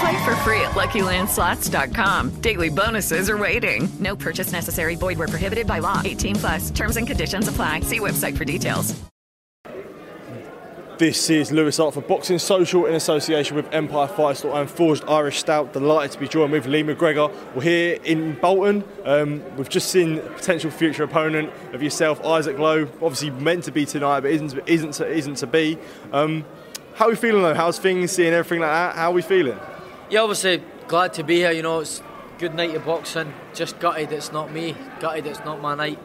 Play for free at LuckyLandSlots.com. Daily bonuses are waiting. No purchase necessary. Void where prohibited by law. 18 plus. Terms and conditions apply. See website for details. This is Louis Hart for Boxing Social in association with Empire Fight Store and Forged Irish Stout. Delighted to be joined with Lee McGregor. We're here in Bolton. Um, we've just seen a potential future opponent of yourself, Isaac Lowe. Obviously meant to be tonight, but isn't isn't to, isn't to be. Um, how are we feeling though? How's things, seeing everything like that? How are we feeling? Yeah, obviously glad to be here. You know, it's good night of boxing. Just gutted it's not me. Gutted it's not my night.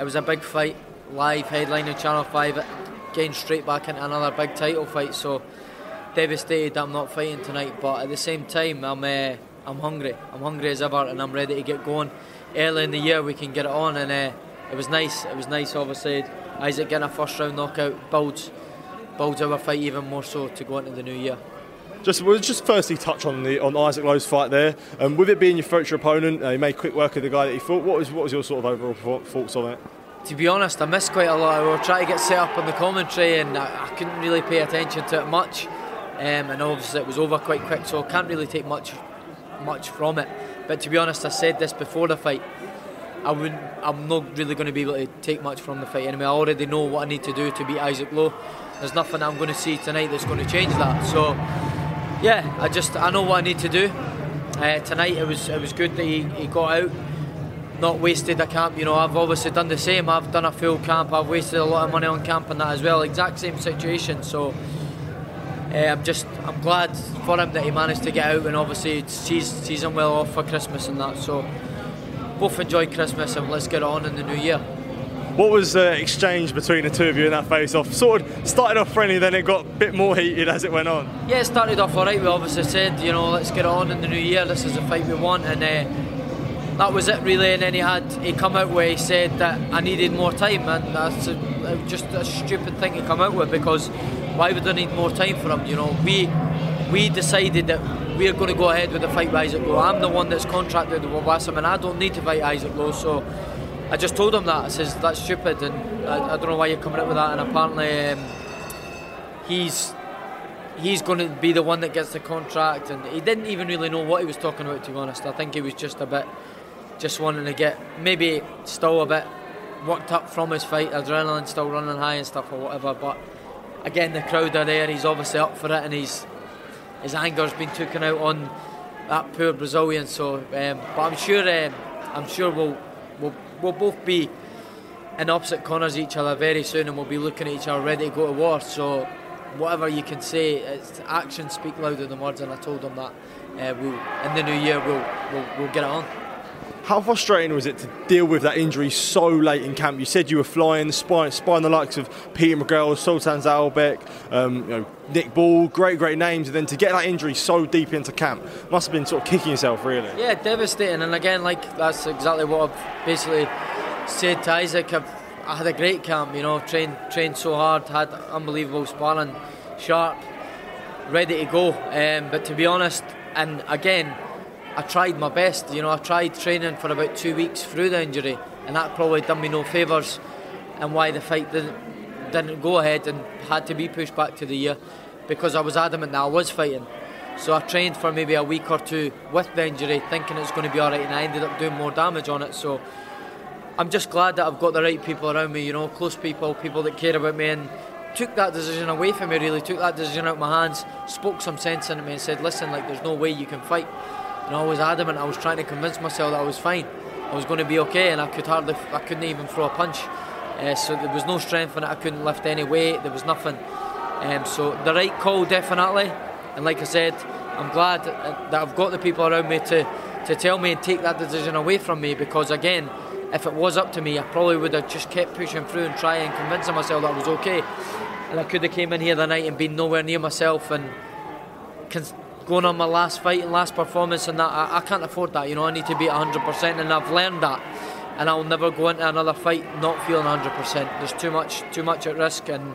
It was a big fight, live headline on Channel Five. Getting straight back into another big title fight. So devastated I'm not fighting tonight. But at the same time, I'm uh, I'm hungry. I'm hungry as ever, and I'm ready to get going. Early in the year, we can get it on, and uh, it was nice. It was nice, obviously. Isaac getting a first round knockout builds builds our fight even more so to go into the new year. Just we'll just firstly touch on the on Isaac Lowe's fight there. Um, with it being your future opponent, uh, you made quick work of the guy that he fought. What was what was your sort of overall thoughts on it? To be honest, I missed quite a lot. We were trying to get set up on the commentary, and I, I couldn't really pay attention to it much. Um, and obviously, it was over quite quick, so I can't really take much much from it. But to be honest, I said this before the fight. I wouldn't. I'm not really going to be able to take much from the fight anyway. I already know what I need to do to beat Isaac Lowe. There's nothing I'm going to see tonight that's going to change that. So, yeah, I just I know what I need to do. Uh, tonight it was it was good that he, he got out, not wasted a camp. You know, I've obviously done the same. I've done a full camp. I've wasted a lot of money on camp and that as well. Exact same situation. So. Uh, I'm just I'm glad for him that he managed to get out and obviously sees sees him well off for Christmas and that so both enjoy Christmas and let's get on in the new year. What was the exchange between the two of you in that face off? Sort of started off friendly, then it got a bit more heated as it went on. Yeah, it started off alright. We obviously said, you know, let's get on in the new year. This is the fight we want, and uh, that was it really. And then he had he come out where he said that I needed more time, and that's a, just a stupid thing to come out with because why would I need more time for him? You know, we we decided that we're going to go ahead with the fight with Isaac Lowe. I'm the one that's contracted with Wasserman, and I don't need to fight Isaac Lowe, so. I just told him that. I says that's stupid, and I, I don't know why you're coming up with that. And apparently, um, he's he's going to be the one that gets the contract, and he didn't even really know what he was talking about. To be honest, I think he was just a bit, just wanting to get maybe still a bit worked up from his fight, adrenaline still running high and stuff or whatever. But again, the crowd are there. He's obviously up for it, and he's his anger's been taken out on that poor Brazilian. So, um, but I'm sure, um, I'm sure we'll we'll we'll both be in opposite corners each other very soon, and we'll be looking at each other ready to go to war. So, whatever you can say, it's, actions speak louder than words, and I told them that uh, we'll, in the new year we'll, we'll we'll get it on. How frustrating was it to deal with that injury so late in camp? You said you were flying, spying, spying the likes of Peter McGrail, Sultan Zaurbek, um, you know, Nick Ball, great, great names, and then to get that injury so deep into camp must have been sort of kicking yourself, really. Yeah, devastating. And again, like that's exactly what I've basically said to Isaac. I've, I had a great camp, you know, trained trained so hard, had unbelievable sparring, sharp, ready to go. Um, but to be honest, and again, I tried my best. You know, I tried training for about two weeks through the injury, and that probably done me no favours. And why the fight didn't didn't go ahead and had to be pushed back to the year, because I was adamant that I was fighting. So I trained for maybe a week or two with the injury, thinking it's going to be all right, and I ended up doing more damage on it. So I'm just glad that I've got the right people around me, you know, close people, people that care about me, and took that decision away from me. Really took that decision out of my hands, spoke some sense into me, and said, "Listen, like there's no way you can fight." And I was adamant. I was trying to convince myself that I was fine. I was going to be okay, and I could hardly, I couldn't even throw a punch. Uh, so there was no strength in it. I couldn't lift any weight. There was nothing. Um, so the right call, definitely. And like I said, I'm glad that I've got the people around me to, to tell me and take that decision away from me because, again, if it was up to me, I probably would have just kept pushing through and trying and convincing myself that I was okay. And I could have came in here the night and been nowhere near myself and going on my last fight and last performance and that. I, I can't afford that. You know, I need to be 100%, and I've learned that. And I'll never go into another fight not feeling 100%. There's too much, too much at risk, and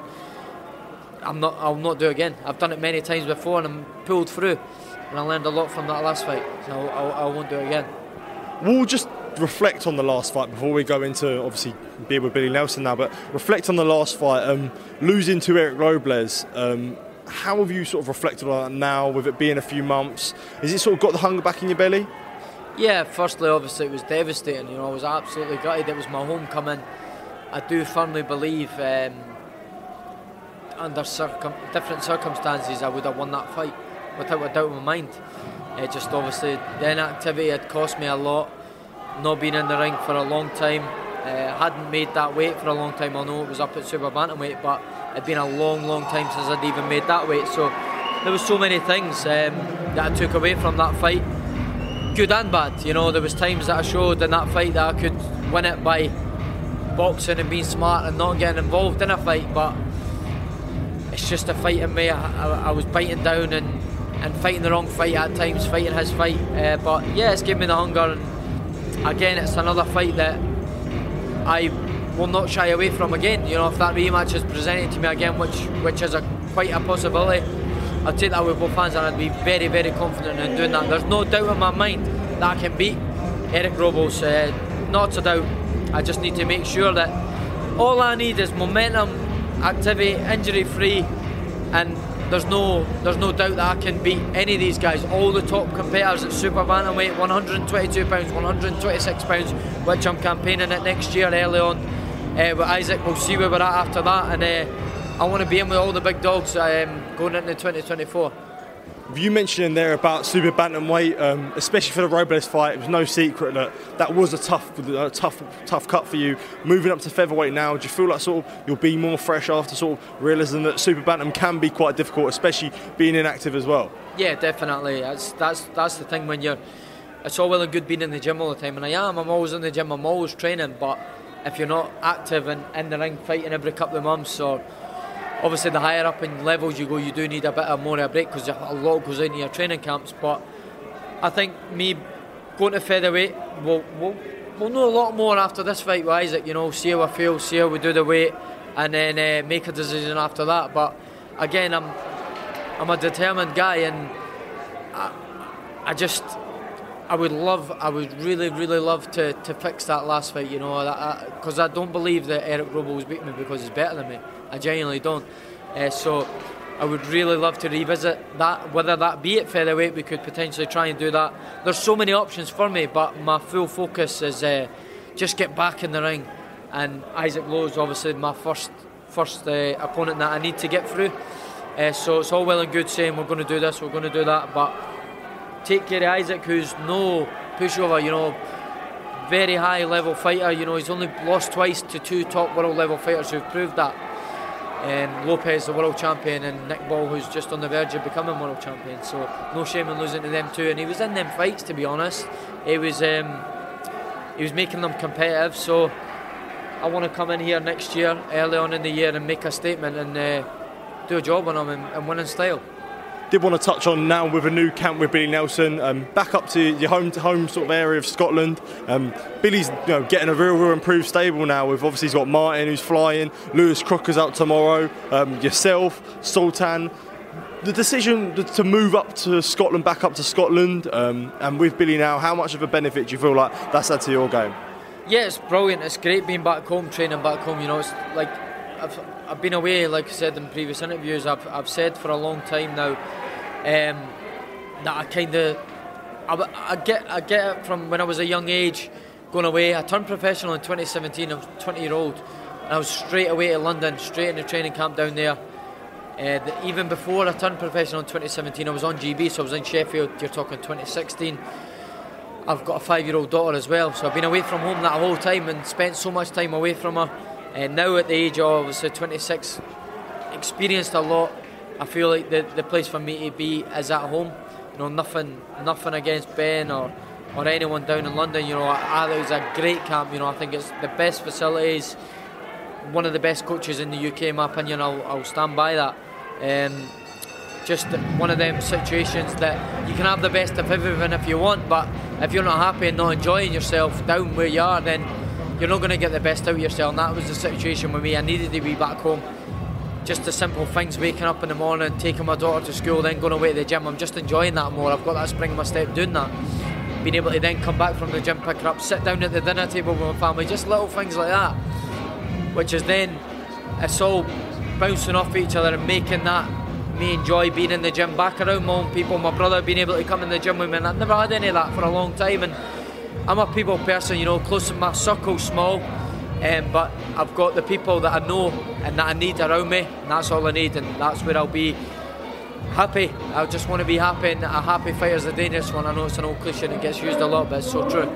I'm not. I'll not do it again. I've done it many times before, and I'm pulled through. And I learned a lot from that last fight. So I, I won't do it again. We'll just reflect on the last fight before we go into obviously being with Billy Nelson now. But reflect on the last fight, um, losing to Eric Robles. Um, how have you sort of reflected on that now, with it being a few months? Has it sort of got the hunger back in your belly? Yeah, firstly, obviously, it was devastating. You know, I was absolutely gutted. It was my homecoming. I do firmly believe, um, under circum- different circumstances, I would have won that fight without a doubt in my mind. It just obviously the inactivity had cost me a lot. Not being in the ring for a long time. Uh, hadn't made that weight for a long time. I know it was up at super bantamweight, but it'd been a long, long time since I'd even made that weight. So there was so many things um, that I took away from that fight, good and bad. You know, there was times that I showed in that fight that I could win it by boxing and being smart and not getting involved in a fight, but it's just a fight in me. I, I, I was biting down and, and fighting the wrong fight at times, fighting his fight. Uh, but yeah, it's given me the hunger. And again, it's another fight that I will not shy away from again. You know, if that rematch is presented to me again, which which is a quite a possibility, I'll take that with both hands and I'd be very, very confident in doing that. There's no doubt in my mind that I can beat Eric Robles. Uh, not a doubt. I just need to make sure that all I need is momentum, activity, injury free, and there's no there's no doubt that I can beat any of these guys. All the top competitors at super bantamweight, 122 pounds, 126 pounds, which I'm campaigning at next year early on uh, with Isaac. We'll see where we're at after that, and uh, I want to be in with all the big dogs um, going into 2024. You mentioned in there about super bantamweight, um, especially for the Robles fight. It was no secret that that was a tough, a tough, tough cut for you. Moving up to featherweight now, do you feel like sort of you'll be more fresh after sort of realizing that super bantam can be quite difficult, especially being inactive as well? Yeah, definitely. That's that's that's the thing when you're. It's all well and good being in the gym all the time, and I am. I'm always in the gym. I'm always training, but if you're not active and in the ring fighting every couple of months or obviously the higher up in levels you go you do need a bit of more of a break because a lot goes into your training camps but I think me going to featherweight we'll, we'll, we'll know a lot more after this fight with Isaac you know see how I feel see how we do the weight and then uh, make a decision after that. But again I'm I'm a determined guy and I, I just I would love, I would really, really love to, to fix that last fight, you know, because I, I, don't believe that Eric Robles beat me because he's better than me. I genuinely don't. Uh, so I would really love to revisit that, whether that be at featherweight, we could potentially try and do that. There's so many options for me, but my full focus is uh, just get back in the ring. And Isaac Lowe is obviously my first first uh, opponent that I need to get through. So it's all well and good saying we're going to do this, we're going to do that, but take of Isaac, who's no pushover, you know, very high level fighter. You know, he's only lost twice to two top world level fighters who've proved that. Um, Lopez, the world champion, and Nick Ball, who's just on the verge of becoming world champion. So no shame in losing to them too. And he was in them fights, to be honest. He was um, he was making them competitive. So I want to come in here next year, early on in the year, and make a statement and uh, do a job on them and, and win in style did want to touch on now with a new camp with Billy Nelson, um, back up to your home home sort of area of Scotland. Um, Billy's you know, getting a real, real improved stable now. With obviously he's got Martin who's flying, Lewis Crocker's out tomorrow, um, yourself, Sultan. The decision to move up to Scotland, back up to Scotland, um, and with Billy now, how much of a benefit do you feel like that's had to your game? Yeah, it's brilliant. It's great being back home, training back home. You know, it's like I've, I've been away, like I said in previous interviews, I've, I've said for a long time now, um, that I kind of I, I, get I get it from when I was a young age going away. I turned professional in 2017. I was 20 year old, and I was straight away to London, straight in the training camp down there. Uh, the, even before I turned professional in 2017, I was on GB, so I was in Sheffield. You're talking 2016. I've got a five-year-old daughter as well, so I've been away from home that whole time and spent so much time away from her. And now at the age of obviously 26, experienced a lot. I feel like the, the place for me to be is at home. You know, nothing nothing against Ben or or anyone down in London. You know, I, it was a great camp. You know, I think it's the best facilities, one of the best coaches in the UK, in my opinion. I'll, I'll stand by that. Um, just one of them situations that you can have the best of everything if you want, but if you're not happy and not enjoying yourself down where you are, then you're not going to get the best out of yourself. And that was the situation with me. I needed to be back home. Just the simple things, waking up in the morning, taking my daughter to school, then going away to the gym. I'm just enjoying that more. I've got that spring in my step doing that. Being able to then come back from the gym, pick her up, sit down at the dinner table with my family, just little things like that. Which is then, it's all bouncing off each other and making that me enjoy being in the gym, back around my own people, my brother being able to come in the gym with me, and I've never had any of that for a long time. And I'm a people person, you know, close to my circle, small, um, but I've got the people that I know and that I need around me, and that's all I need, and that's where I'll be happy. I just want to be happy, and a happy fighter's a dangerous one. I know it's an old cliche and it gets used a lot, but it's so true.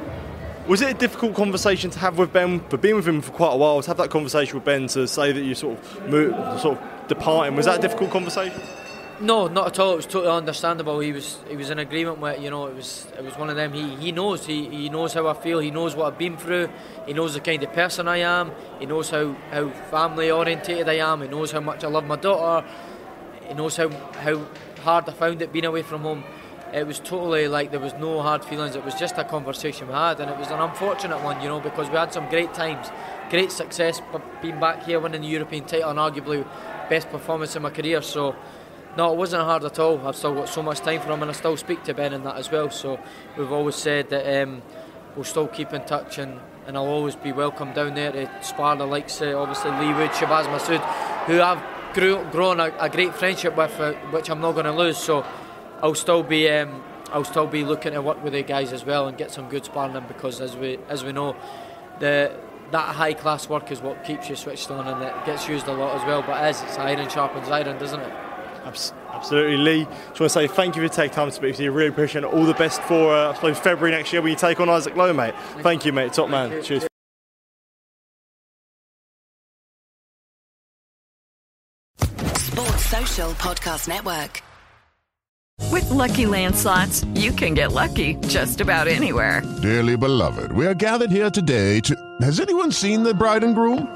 Was it a difficult conversation to have with Ben? For being with him for quite a while, to have that conversation with Ben to say that you sort of moved, sort of departing, was that a difficult conversation? No, not at all. It was totally understandable. He was he was in agreement with you know it was it was one of them. He he knows he, he knows how I feel. He knows what I've been through. He knows the kind of person I am. He knows how, how family orientated I am. He knows how much I love my daughter. He knows how how hard I found it being away from home. It was totally like there was no hard feelings. It was just a conversation we had, and it was an unfortunate one, you know, because we had some great times, great success, being back here winning the European title and arguably best performance in my career. So no, it wasn't hard at all. I've still got so much time for him, and I still speak to Ben and that as well. So we've always said that um, we'll still keep in touch, and, and I'll always be welcome down there to spar the likes, of, obviously Leigh Wood, Shabaz Masoud, who I've grew, grown a, a, great friendship with, uh, which I'm not going to lose. So I'll still be. Um, I'll still be looking to work with the guys as well and get some good sparring in because as we as we know the that high class work is what keeps you switched on and it gets used a lot as well but as it's iron sharpens iron doesn't it Absolutely, Lee. Just want to say thank you for taking time to speak to you. Really appreciate it. All the best for, uh, I suppose, February next year when you take on Isaac Lowe, mate. Thank, thank you, mate. Top man. You. Cheers. Sports Social Podcast Network. With Lucky Land slots, you can get lucky just about anywhere. Dearly beloved, we are gathered here today to. Has anyone seen the bride and groom?